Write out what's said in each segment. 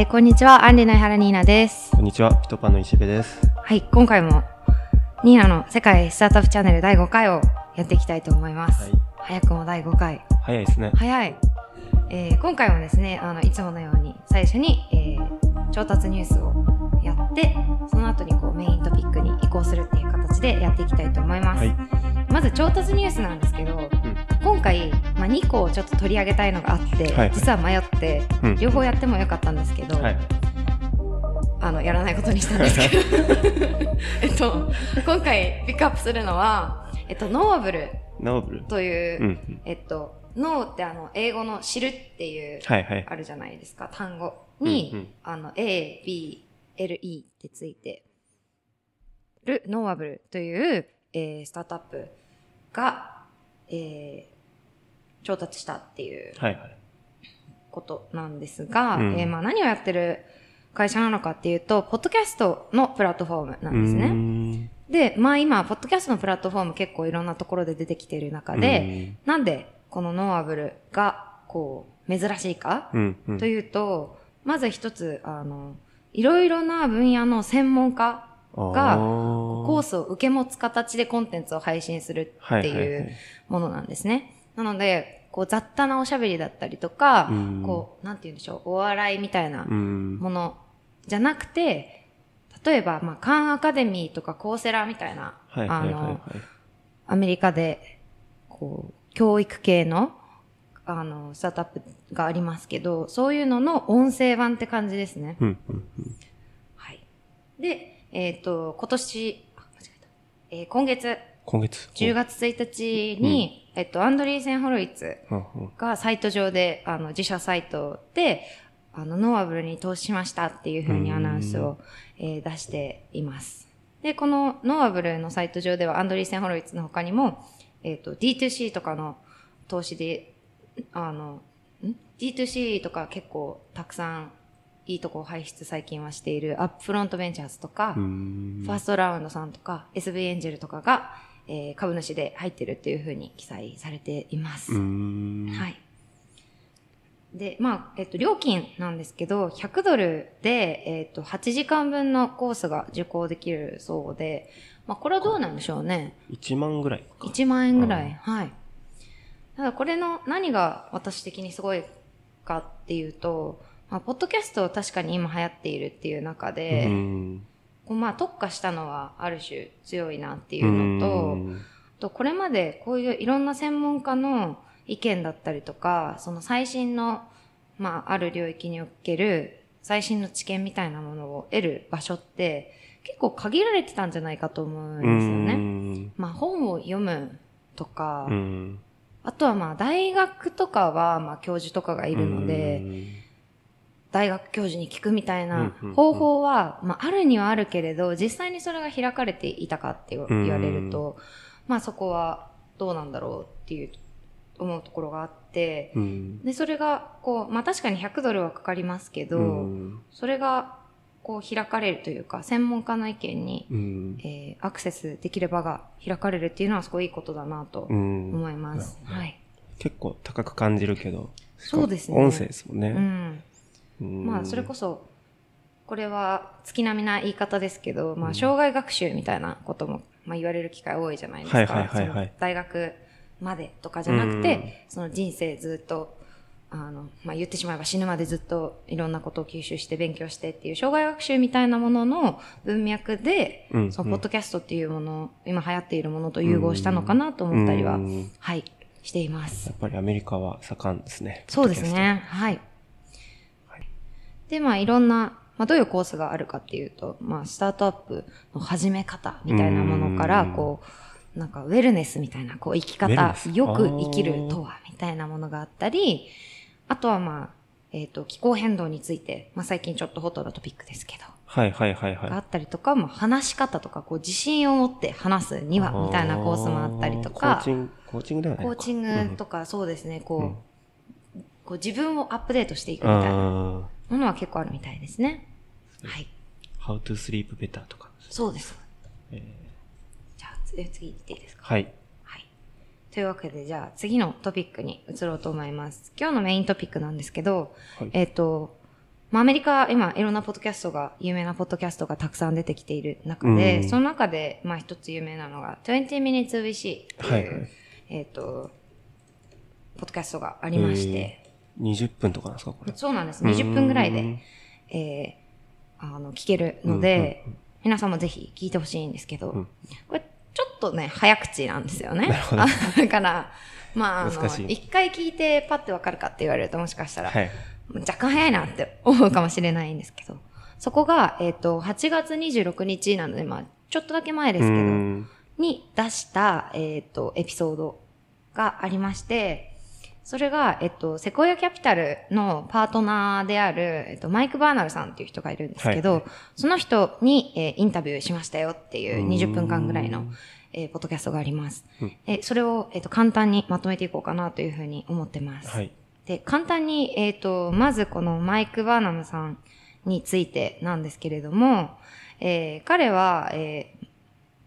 えーこんにちは、アンリの井原ニーナです。こんにちは、ピトパンの石部です。はい、今回も、ニーナの世界スタートアップチャンネル第5回をやっていきたいと思います。はい早くも第5回。早いですね。早い。えー今回もですね、あの、いつものように、最初に、えー調達ニュースをやって、その後にこう、メイントピックに移行するっていう形でやっていきたいと思います。はい。まず、調達ニュースなんですけど、今回、まあ、2個をちょっと取り上げたいのがあって、はいはい実は迷って、うん両方やってもよかったんですけど、はい。あの、やらないことにしたんですけど。えっと、今回ピックアップするのは、えっと、 Knowable Knowable。という、うんうん。えっと、 know ってあの、英語の知るっていう、はいはい。あるじゃないですか、単語に、うんうんあの、A, B, L, E ってついてる、 Knowable という、えースタートアップが、えー調達したっていう。ことなんですが、うんえーまあ何をやってる会社なのかっていうと、ポッドキャストのプラットフォームなんですね。んで、まあ今、ポッドキャストのプラットフォーム結構いろんなところで出てきている中で、なんでこのノーアブルが、こう、珍しいか、うんうん。というと、まず一つ、あの、いろいろな分野の専門家がコーススを受け持つ形でコンテンツを配信するっていうものなんですね。なので、こう雑多なおしゃべりだったりとか、うんこう、なんて言うんでしょう、お笑いみたいなうん。ものじゃなくて、例えば、まあ、カンアカデミーとかコーセラみたいな、はいはいはいあの、はい。アメリカで、こう、教育系の、あの、スタートアップがありますけど、そういうのの音声版って感じですね。うんうんはい。で、えっ、と、今年、あ、間違えた。えー今月、今月？10月1日に、えっと、 Andreessen Horowitz うんうんがサイト上で、あの、自社サイトで、あの、 Knowable に投資しましたっていうふうにアナウンスを、えー出しています。で、この Knowable のサイト上では、 Andreessen Horowitz の他にも、えっ、と、D2C とかの投資で、あの、ん ?D2C とか結構たくさんいいとこを輩出最近はしているアップフロントベンチャーズとか。ファーストラウンドさんとか SV エンジェルとかが、えー株主で入ってるっていうふうに記載されています。はい。で、まあ、えっと、料金なんですけど、100ドルで、えっと、8時間分のコースが受講できるそうで、まあ、これはどうなんでしょうね。1万ぐらいか。1万円ぐらい。はい。ただこれの何が私的にすごいかっていうと、まあ、ポッドキャスト確かに今流行っているっていう中で、うまあ特化したのはある種強いなっていうのと、うんとこれまでこういういろんな専門家の意見だったりとか、その最新の、まあある領域における最新の知見みたいなものを得る場所って結構限られてたんじゃないかと思うんですよね。うんまあ本を読むとか、うん。あとはまあ大学とかはまあ教授とかがいるので、大学教授に聞くみたいな方法は、まあ、あるにはあるけれど、実際にそれが開かれていたかって言われると、まあそこはどうなんだろうっていう思うところがあって、うん。で、それが、こう、まあ確かに100ドルはかかりますけど、うんそれが、こう開かれるというか、専門家の意見に、うん。えーアクセスできる場が開かれるっていうのはすごいいいことだなとうん。思います。はい。結構高く感じるけど。そうですね音声ですもんうね。ん。うんまあ、それこそ、これは月並みな言い方ですけど、まあ、障害学習みたいなことも、まあ、言われる機会多いじゃないですか。大学までとかじゃなくて、その人生ずっと、あの、まあ、言ってしまえば死ぬまでずっといろんなことを吸収して勉強してっていう障害学習みたいなものの文脈で、うんそのポッドキャストっていうもの、今流行っているものと融合したのかなと思ったりは、うんはい、していますや。っぱりアメリカは盛んですね。そうですね。はい。で、まあ、いろんな、まあ、どういうコースがあるかっていうと、まあ、スタートアップの始め方みたいなものから、うん。こう、なんか、ウェルネスみたいな、こう、生き方よく生きるとは、みたいなものがあったり、あとはまあ、えっ、と、気候変動について、まあ、最近ちょっとホットなトピックですけど、はいはいはいはい。があったりとか、まあ、話し方とか、こう、自信を持って話すには、みたいなコースもあったりとあーコかー、チング、コーチングではないのかコーチングとか、そうですね、こう、うん。こう自分をアップデートしていくうんみたいな。あものは結構あるみたいですね。はい。ー How to sleep better とか。そうです。えーじゃあ、つ次行っていいですか？はい。はい。というわけで、じゃあ次のトピックに移ろうと思います。今日のメイントピックなんですけど、はいえっ、と、まあ、アメリカ、今、いろんなポッドキャストが、有名なポッドキャストがたくさん出てきている中で、うんその中で、まあ、一つ有名なのが、20 Minutes with C っていう、はいはいえっ、と、ポッドキャストがありまして、えー、20分とかなんですか、これ？そうなんです。20分ぐらいうでん、えーあの、聞けるので、皆さんもぜひ聞いてほしいんですけど、んこれ、ちょっとね、早口なんですよね。あ だから、まあ、あの一回聞いてパッてわかるかって言われるともしかしたら、はい。若干早いなって思うかもしれないんですけど、そこが、えっ、と、8月26日なので、まあ、ちょっとだけ前ですけうど、んに出した、えっ、と、エピソードがありまして、それが、えっと、セコイアキャピタルのパートナーである、えっと、マイク・バーナルさんっていう人がいるんですけど、はいその人に、えーインタビューしましたよっていううん20分間ぐらいの、えーポッドキャストがあります。うんえそれを、えっと、簡単にまとめていこうかなというふうに思ってます。はい。で、簡単に、えっ、と、まずこのマイク・バーナムさんについてなんですけれども、えー彼は、えー、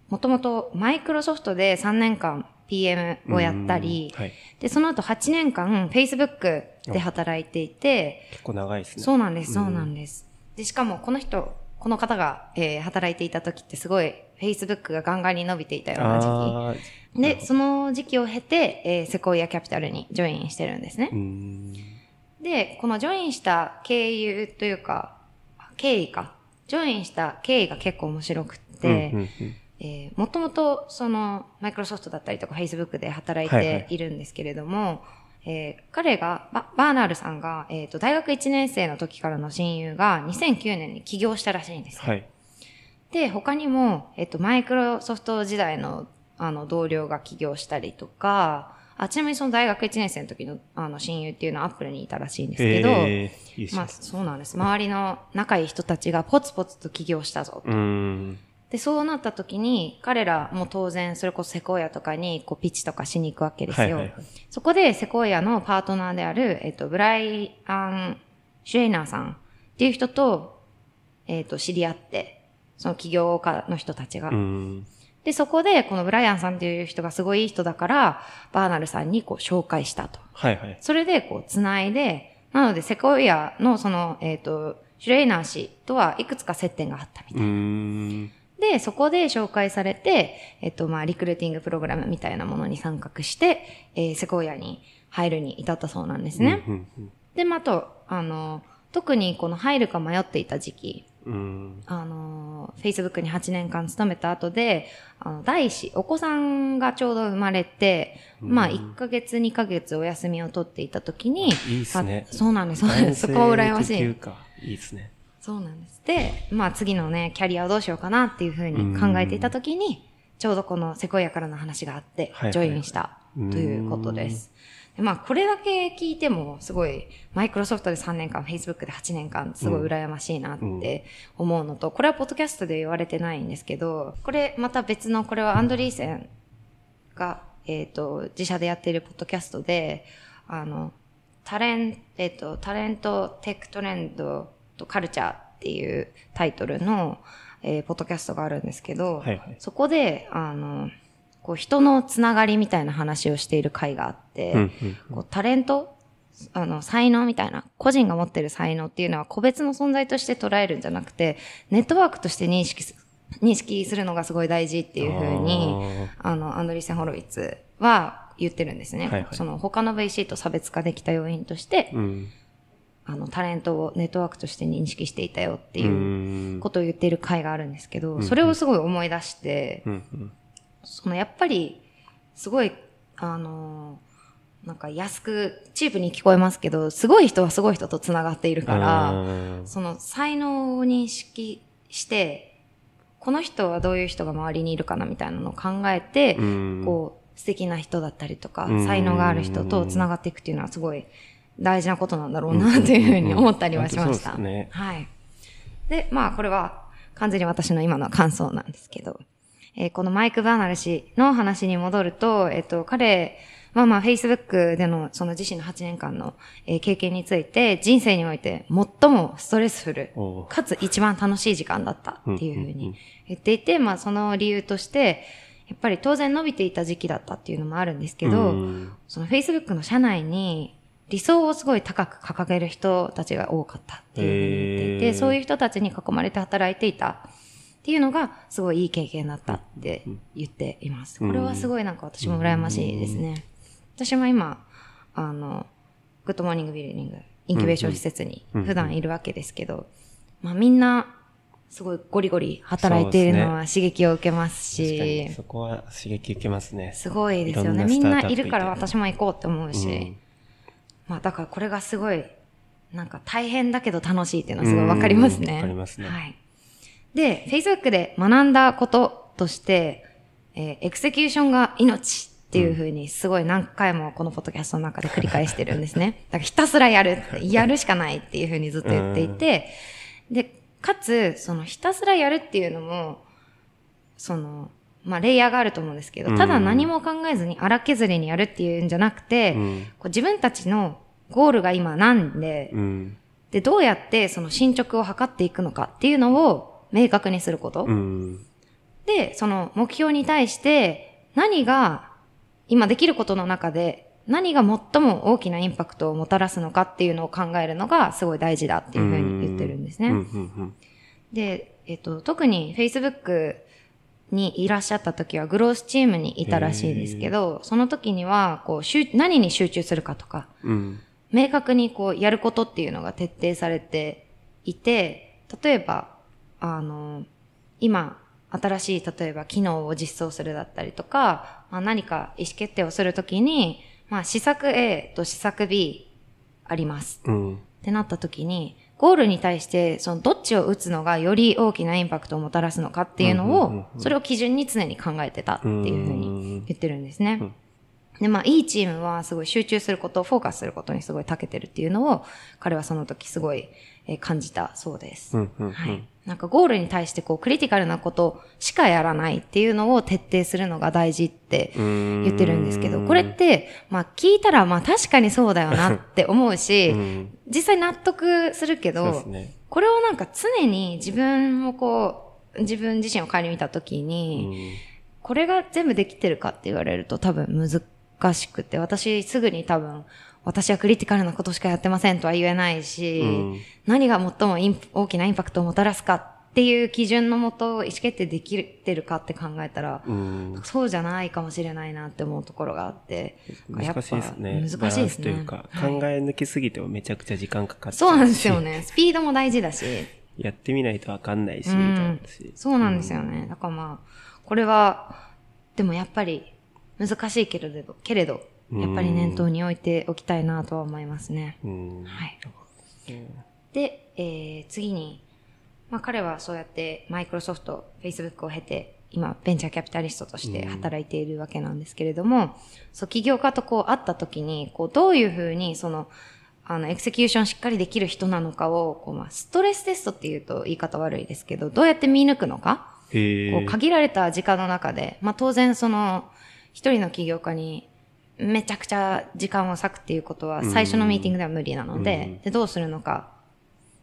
もともとマイクロソフトで3年間 PM をやったりうん、はい。で、その後8年間 Facebook で働いていて、結構長いですね。そうなんです、うんそうなんです。で、しかもこの人、この方が、えー働いていた時ってすごい Facebook がガンガンに伸びていたような時あ期。で、その時期を経て、えーセコイアキャピタルにジョインしてるんですね。で、このジョインした経由というか、経緯か。ジョインした経緯が結構面白くって、うんうんうんえーもともとそのマイクロソフトだったりとか Facebook で働いはいはいているんですけれども、えー彼が、ババーナールさんが、えーと、大学1年生の時からの親友が2009年に起業したらしいんですよ。はい。で、他にも、えっと、マイクロソフト時代の、あの、同僚が起業したりとか、あ、ちなみにその大学1年生の時の、あの、親友っていうのはアップルにいたらしいんですけど、えー、まあ、ね。そうなんです。周りの仲いい人たちがポツポツと起業したぞ。うん。で、そうなった時に、彼らも当然、それこそセコイアとかに、こう、ピッチとかしに行くわけですよ。はいはいはい。そこで、セコイアのパートナーである、えっと、ブライアン・シュレイナーさんっていう人と、えっと、知り合って、その起業家の人たちが。うん。で、そこで、このブライアンさんっていう人がすごいいい人だから、バーナルさんにこう紹介したと。はいはい。それで、こう、つないで、なので、セコイアのその、えっ、と、シュレイナー氏とはいくつか接点があったみたいな。うん。で、そこで紹介されて、えっ、と、まあ、リクルーティングプログラムみたいなものに参画して、えーセコイアに入るに至ったそうなんですね。うんうんで、まあ、あと、あの、特にこの入るか迷っていた時期、うん。あの、Facebook に8年間勤めた後で、あの、第一子、お子さんがちょうど生まれて、まあ、1ヶ月、2ヶ月お休みを取っていた時に、いいっすねあそうなんです、そうなんです。そこは羨ましい。いいですね。そうなんです。で、まあ、次のね、キャリアをどうしようかなっていうふうに考えていた時に、ちょうどこのセコイアからの話があってジョインしたということです。でまあ、これだけ聞いても、すごい、マイクロソフトで3年間、Facebook で8年間、すごい羨ましいなって思うのと、これはポッドキャストで言われてないんですけど、これまた別の、これはアンドリーセンが、えっ、と、自社でやっているポッドキャストで、あの、タレン、えっ、と、タレントテックトレンドとカルチャーっていうタイトルの、えーポッドキャストがあるんですけど、はいはいそこで、あの、こう人のつながりみたいな話をしている回があって、うんうんこうタレントあの、才能みたいな、個人が持ってる才能っていうのは個別の存在として捉えるんじゃなくて、ネットワークとして認識す、認識するのがすごい大事っていうふうに、あの、アンドリーセン・ホロウィッツは言ってるんですね。はいはいその他の VC と差別化できた要因として、うん。あの、タレントをネットワークとして認識していたよってういうん。ことを言っている回があるんですけど、んそれをすごい思い出して。そのやっぱり、すごい、あのーなんか安く、チープに聞こえますけど、すごい人はすごい人と繋がっているから、うんその才能を認識して、この人はどういう人が周りにいるかなみたいなのを考えて、うんこう、素敵な人だったりとか、うん才能がある人と繋がっていくっていうのはすごい大事なことなんだろうなというふうに思ったりはしました。うんうんうんうんはい。で、まあこれは完全に私の今の感想なんですけど、えーこのマイク・バーナル氏の話に戻ると、えっ、と、彼はまあ Facebook でのその自身の8年間の、えー経験について人生において最もストレスフル、かつ一番楽しい時間だったっていうふうに言っていて、まあその理由として、やっぱり当然伸びていた時期だったっていうのもあるんですけど、うんその Facebook の社内に、理想をすごい高く掲げる人たちが多かったっていうふうに言っていて、そういう人たちに囲まれて働いていたっていうのがすごいいい経験だったって言っています。これはすごいなんか私も羨ましいですね。私も今、あの、 Good Morning Building、インキュベーション施設に普段いるわけですけど、まあみんな、すごいゴリゴリ働いているのは刺激を受けますし、そこは刺激受けますね。すごいですよね。みんないるから私も行こうって思うし、うんまあだからこれがすごい、なんか大変だけど楽しいっていうのはすごいわかりますね。うんわかりますねはい。で、Facebook で学んだこととして、えーエクセキューションが命っていうふうにすごい何回もこのポッドキャストの中で繰り返してるんですね。だからひたすらやるやるしかないっていうふうにずっと言っていて、で、かつ、そのひたすらやるっていうのも、その、まあ、レイヤーがあると思うんですけど、ただ何も考えずに荒削りにやるっていうんじゃなくて、うんこう自分たちのゴールが今なんで、うん。で、どうやってその進捗を測っていくのかっていうのを明確にすること。うん。で、その目標に対して何が今できることの中で何が最も大きなインパクトをもたらすのかっていうのを考えるのがすごい大事だっていうふうに言ってるんですね。で、えっと、特に Facebook にいらっしゃった時はグロースチームにいたらしいですけど、その時には、こう、集何に集中するかとか、うん。うん。明確にこう、やることっていうのが徹底されていて、例えば、あの、今、新しい、例えば機能を実装するだったりとか、まあ、何か意思決定をするときに、まあ、施策 A と施策 B あります。うん。ってなった時に、ゴールに対して、そのどっちを打つのがより大きなインパクトをもたらすのかっていうのを、それを基準に常に考えてたっていうふうに言ってるんですねうん。で、まあ、いいチームはすごい集中すること、フォーカスすることにすごい長けてるっていうのを、彼はその時すごいえー感じたそうです。はい。なんかゴールに対してこう、クリティカルなことしかやらないっていうのを徹底するのが大事って言ってるんですけど、これって、まあ聞いたらまあ確かにそうだよなって思うし、うん。実際納得するけどね。これをなんか常に自分をこう、自分自身を顧みたときうに、ん。これが全部できてるかって言われると多分難しくて、私すぐに多分、私はクリティカルなことしかやってませんとは言えないし、うん何が最も大きなインパクトをもたらすかっていう基準のもと意思決定できてるかって考えたら、うん。そうじゃないかもしれないなって思うところがあって、難しいですね。難しいですね。というか、はい考え抜きすぎてもめちゃくちゃ時間かかっちゃそうなんですよ。ね。スピードも大事だし。やってみないとわかんないし、うん。そうなんですよね。だからまあ、これは、でもやっぱり難しいけれど、けれど、やっぱり念頭に置いておきたいなとは思いますね。うん。はい。で、えー次に、まあ彼はそうやってマイクロソフト、フェイスブックを経て、今、ベンチャーキャピタリストとして働いているわけなんですけれども、そう、起業家とこう会った時に、こう、どういうふうに、その、あの、エクセキューションしっかりできる人なのかを、こう、まあ、ストレステストっていうと言い方悪いですけど、どうやって見抜くのか。こう限られた時間の中で、まあ当然その、一人の起業家にめちゃくちゃ時間を割くっていうことは最初のミーティングでは無理なので、うんで、どうするのか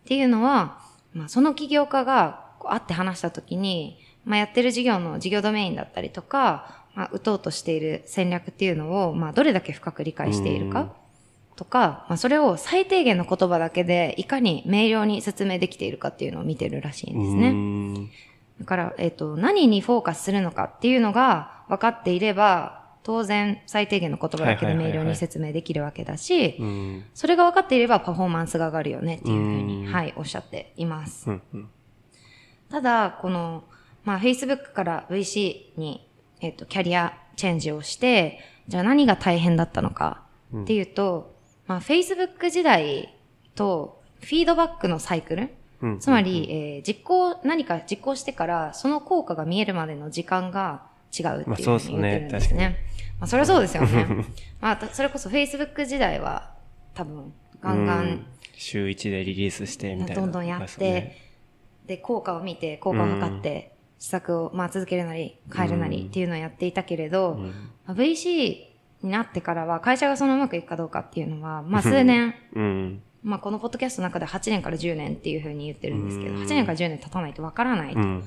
っていうのは、まあその起業家が会って話したときに、まあやってる事業の事業ドメインだったりとか、まあ打とうとしている戦略っていうのを、まあどれだけ深く理解しているか。うんとか、まあ、それを最低限の言葉だけでいかに明瞭に説明できているかっていうのを見てるらしいんですね。うんだから、えっ、と、何にフォーカスするのかっていうのが分かっていれば、当然最低限の言葉だけで明瞭に説明できるわけだし、うん。それが分かっていればパフォーマンスが上がるよねっていうふうに、うんはい、おっしゃっています。うん。うん。ただ、この、まあ、Facebook から VC に、えっ、と、キャリアチェンジをして、じゃあ何が大変だったのかっていうと、まあ、Facebook 時代とフィードバックのサイクル、うんつまり、えー実行、何か実行してから、その効果が見えるまでの時間が違うっていうふまあそうに言ってねるんですね。まあ、それはそうですよね。まあ、たそれこそ Facebook 時代は、多分、ガンガンうん、週1でリリースしてみたいな。どんどんやって、で、効果を見て、効果を測って、施策を、まあ、続けるなり、変えるなりっていうのをやっていたけれど、うんまあ VC になってからは、会社がそのうまくいくかどうかっていうのは、まあ、数年、うん。まあ、このポッドキャストの中で8年から10年っていうふうに言ってるんですけど、うん8年から10年経たないとわからない。うん。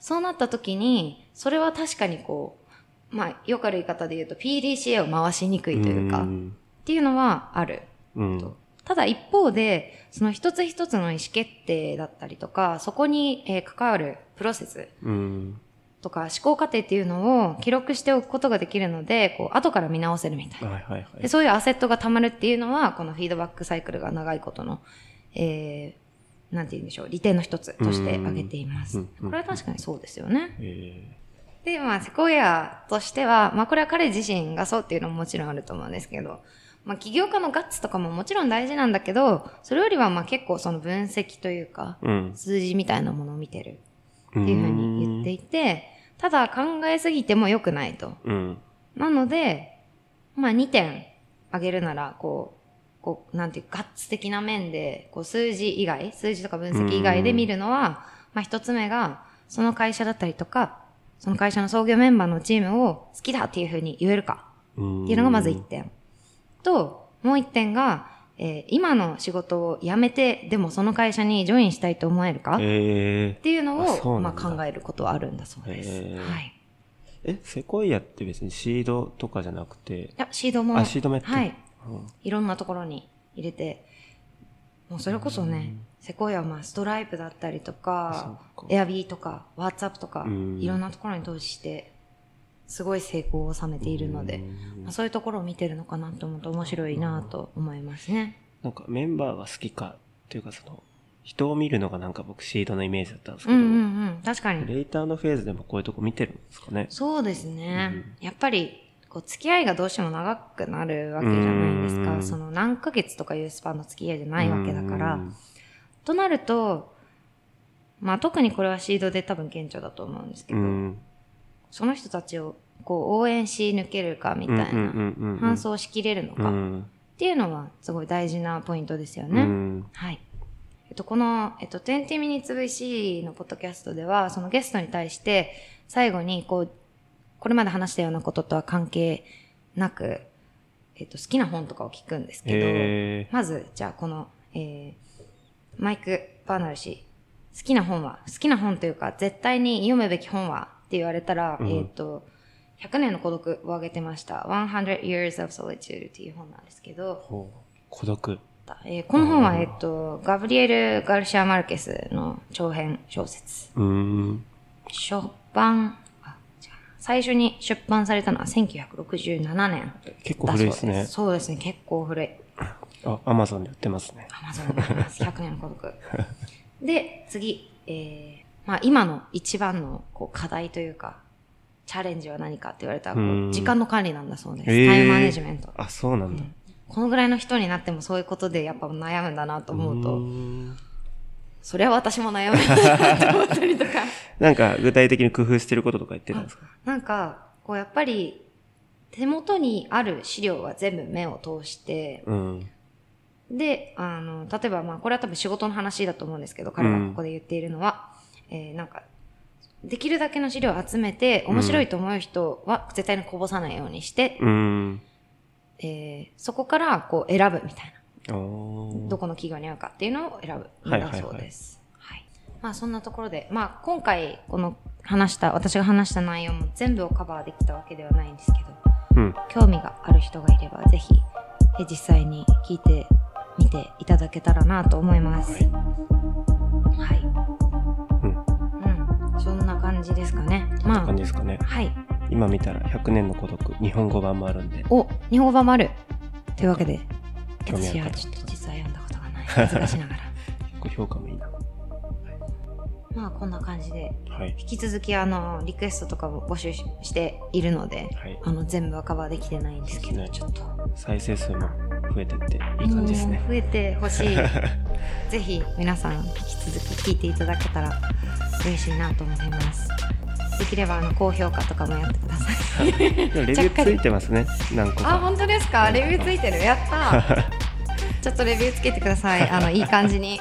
そうなった時に、それは確かにこう、まあ、よくある言い方で言うと PDCA を回しにくいというか、っんていうのはある。うん。とただ一方で、その一つ一つの意思決定だったりとか、そこに、えー関わるプロセスうん。とか思考過程っていうのを記録しておくことができるので、こう後から見直せるみたいな。はいはいはい。でそういうアセットが溜まるっていうのは、このフィードバックサイクルが長いことの、えー、なんて言うんでしょう、利点の一つとして挙げています。これは確かにそうですよね。えで、まあ、セコイアとしては、まあ、これは彼自身がそうっていうのももちろんあると思うんですけど、まあ、起業家のガッツとかももちろん大事なんだけど、それよりはまあ結構その分析というか、ーうん。数字みたいなものを見てるってっていうふうに言っていて、ただ考えすぎても良くないと。うん。なので、まあ2点挙げるなら、こう、こう、なんていうか、ガッツ的な面で、こう数字以外、数字とか分析以外で見るのは、まあ一つ目が、その会社だったりとか、その会社の創業メンバーのチームを好きだっていうふうに言えるかうん。っていうのがまず1点。と、もう1点が、えー今の仕事を辞めて、でもその会社にジョインしたいと思えるかっえていうのを、まあ考えることはあるんだそうです。へーはい。ー、え、セコイアって別にシードとかじゃなくて、いや、シードも、あ、シードメって。はい。うんいろんなところに入れて、もうそれこそね、セコイアはまあストライプだったりとか、エアビーとか、ワーツアップとか、うんいろんなところに投資して、すごい成功を収めているので、まあ、そういうところを見てるのかなと思うと面白いなと思いますね。なんかメンバーが好きかっていうかその、人を見るのがなんか僕シードのイメージだったんですけど、うんうんうん、確かに。レーターのフェーズでもこういうとこ見てるんですかね。そうですね。やっぱり、こう、付き合いがどうしても長くなるわけじゃないですか。うんその何ヶ月とかいうスパンの付き合いじゃないわけだから。うんとなると、まあ特にこれはシードで多分顕著だと思うんですけど、うん。その人たちをこう応援し抜けるかみたいな、搬送しきれるのかっうん。ていうのはすごい大事なポイントですようね。ん。はい。えっと、この、えっと、20 minutes VC のポッドキャストでは、そのゲストに対して、最後に、こう、これまで話したようなこととは関係なく、えっと、好きな本とかを聞くんですけど、へまず、じゃあ、この、えー、マイク・バーナル氏、好きな本は、好きな本というか、絶対に読むべき本はって言われたら、うんえっと、100年の孤独を挙げてました。100 Years of Solitude っていう本なんですけど、孤独。えーこの本は、えっと、ガブリエル・ガルシア・マルケスの長編小説。出版、最初に出版されたのは1967年。結構古いですねだそうです。ね、結構古い。あ、アマゾンで売ってますね。アマゾンにあります。100年の孤独。で、次、えー、まあ今の一番のこう課題というか、チャレンジは何かって言われたら時間の管理なんだそうです。えータイムマネジメント。あ、そうなんだ。このぐらいの人になってもそういうことでやっぱ悩むんだなと思うと、それは私も悩むなと思ったりとか。なんか具体的に工夫してることとか言ってたんですか？なんか、こうやっぱり、手元にある資料は全部目を通して、うん。で、あの、例えばまあこれは多分仕事の話だと思うんですけど、彼がここで言っているのは、えーなんか、できるだけの資料を集めて、面白いと思う人は絶対にこぼさないようにして、うん。えーそこからこう選ぶみたいな。どこの企業に合うかっていうのを選ぶんだはいはいはいそうです。はい。まあそんなところで、まあ今回この話した、私が話した内容も全部をカバーできたわけではないんですけど、うん。興味がある人がいればぜひ、え実際に聞いてみていただけたらなと思います。はい。うん。うん。そんな感じですかね。こんなま感じですかねあ、。はい。今見たら100年の孤独、日本語版もあるんで、お、日本語版もある。というわけで、興味ある方。私はちょっと実は読んだことがない。恥ずかしながら。結構評価もいいな。まあこんな感じで、はい。引き続きあのリクエストとかも募集ししているので、はい。あの全部はカバーできてないんですけど、ねちょっと。再生数も増えてっていい感じですね。増えてほしい。ぜひ皆さん引き続き聞いていただけたら嬉しいなと思います。できればあの高評価とかもやってください。レビューついてますね。何個あか。本当ですか？レビューついてる？やったーちょっとレビューつけてください。あのいい感じに。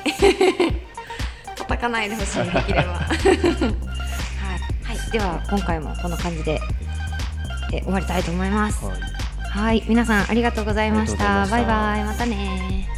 叩かないでほしいできれば。はい、はい、では今回もこの感じでえ終わりたいと思います。はい。はい。皆さんありがとうございました。ありがとうございました。バイバイ。またね